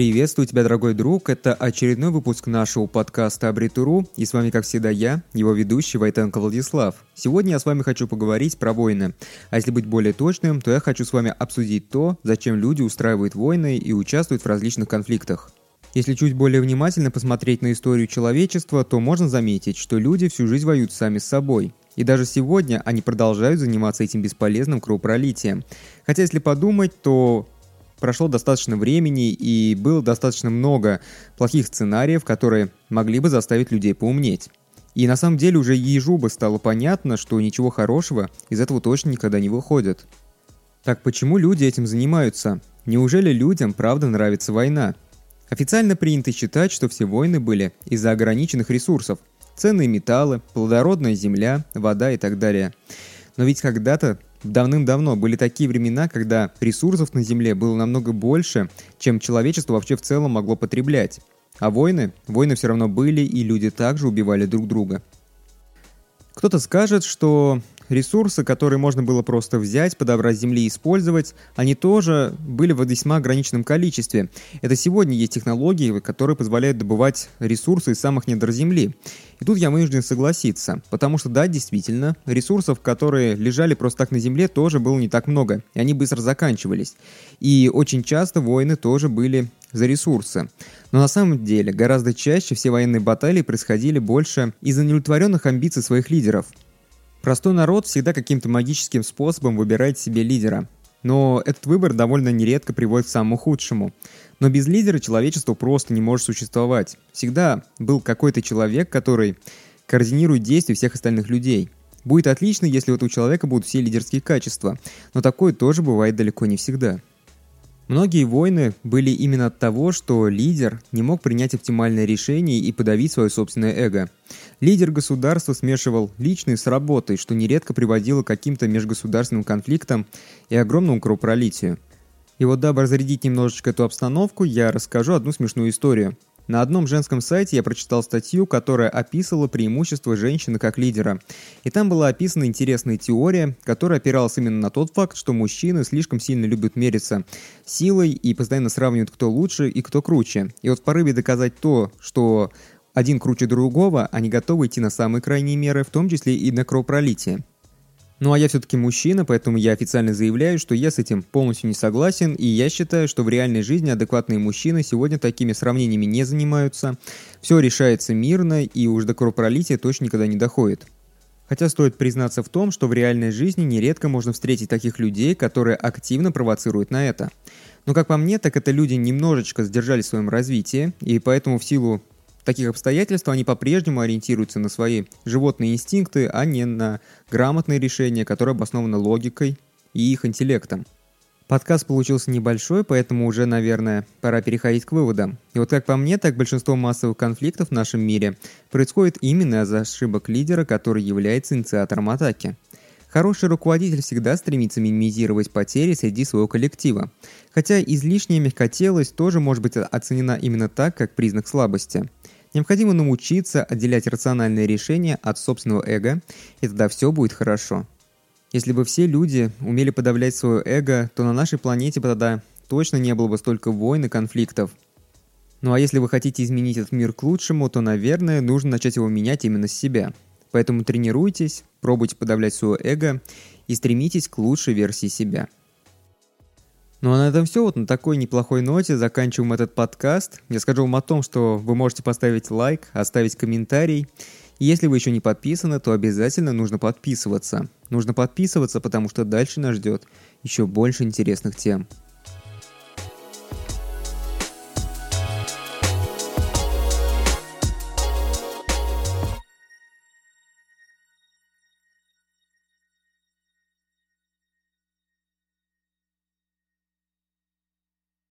Приветствую тебя, дорогой друг. Это очередной выпуск нашего подкаста «Абритуру». И с вами, как всегда, я, его ведущий Войтенко Владислав. Сегодня я с вами хочу поговорить про войны. А если быть более точным, то я хочу с вами обсудить то, зачем люди устраивают войны и участвуют в различных конфликтах. Если чуть более внимательно посмотреть на историю человечества, то можно заметить, что люди всю жизнь воюют сами с собой. И даже сегодня они продолжают заниматься этим бесполезным кровопролитием. Хотя если подумать, то прошло достаточно времени и было достаточно много плохих сценариев, которые могли бы заставить людей поумнеть. И на самом деле уже ежу бы стало понятно, что ничего хорошего из этого точно никогда не выходит. Так почему люди этим занимаются? Неужели людям правда нравится война? Официально принято считать, что все войны были из-за ограниченных ресурсов. Ценные металлы, плодородная земля, вода и так далее. Но ведь когда-то Давным-давно были такие времена, когда ресурсов на Земле было намного больше, чем человечество вообще в целом могло потреблять. А войны? Войны все равно были, и люди также убивали друг друга. Кто-то скажет, что ресурсы, которые можно было просто взять, подобрать земли и использовать, они тоже были в весьма ограниченном количестве. Это сегодня есть технологии, которые позволяют добывать ресурсы из самых недр земли. И тут я вынужден согласиться, потому что да, действительно, ресурсов, которые лежали просто так на земле, тоже было не так много, и они быстро заканчивались. И очень часто войны тоже были за ресурсы. Но на самом деле, гораздо чаще все военные баталии происходили больше из-за неудовлетворенных амбиций своих лидеров – Простой народ всегда каким-то магическим способом выбирает себе лидера. Но этот выбор довольно нередко приводит к самому худшему. Но без лидера человечество просто не может существовать. Всегда был какой-то человек, который координирует действия всех остальных людей. Будет отлично, если у этого человека будут все лидерские качества, но такое тоже бывает далеко не всегда. Многие войны были именно от того, что лидер не мог принять оптимальное решение и подавить свое собственное эго. Лидер государства смешивал личное с работой, что нередко приводило к каким-то межгосударственным конфликтам и огромному кровопролитию. И вот дабы разрядить немножечко эту обстановку, я расскажу одну смешную историю – на одном женском сайте я прочитал статью, которая описывала преимущества женщины как лидера. И там была описана интересная теория, которая опиралась именно на тот факт, что мужчины слишком сильно любят мериться силой и постоянно сравнивают, кто лучше и кто круче. И вот в порыве доказать то, что один круче другого, они готовы идти на самые крайние меры, в том числе и на кровопролитие. Ну а я все-таки мужчина, поэтому я официально заявляю, что я с этим полностью не согласен, и я считаю, что в реальной жизни адекватные мужчины сегодня такими сравнениями не занимаются. Все решается мирно, и уж до кровопролития точно никогда не доходит. Хотя стоит признаться в том, что в реальной жизни нередко можно встретить таких людей, которые активно провоцируют на это. Но как по мне, так это люди немножечко сдержали в своем развитии, и поэтому в силу в таких обстоятельствах они по-прежнему ориентируются на свои животные инстинкты, а не на грамотные решения, которые обоснованы логикой и их интеллектом. Подкаст получился небольшой, поэтому уже, наверное, пора переходить к выводам. И вот как по мне, так большинство массовых конфликтов в нашем мире происходит именно из-за ошибок лидера, который является инициатором атаки. Хороший руководитель всегда стремится минимизировать потери среди своего коллектива, хотя излишняя мягкотелость тоже может быть оценена именно так, как признак слабости – Необходимо научиться отделять рациональные решения от собственного эго, и тогда все будет хорошо. Если бы все люди умели подавлять свое эго, то на нашей планете бы тогда точно не было бы столько войн и конфликтов. Ну а если вы хотите изменить этот мир к лучшему, то, наверное, нужно начать его менять именно с себя. Поэтому тренируйтесь, пробуйте подавлять свое эго и стремитесь к лучшей версии себя. Ну а на этом все. Вот на такой неплохой ноте заканчиваем этот подкаст. Я скажу вам о том, что вы можете поставить лайк, оставить комментарий. И если вы еще не подписаны, то обязательно нужно подписываться. Нужно подписываться, потому что дальше нас ждет еще больше интересных тем.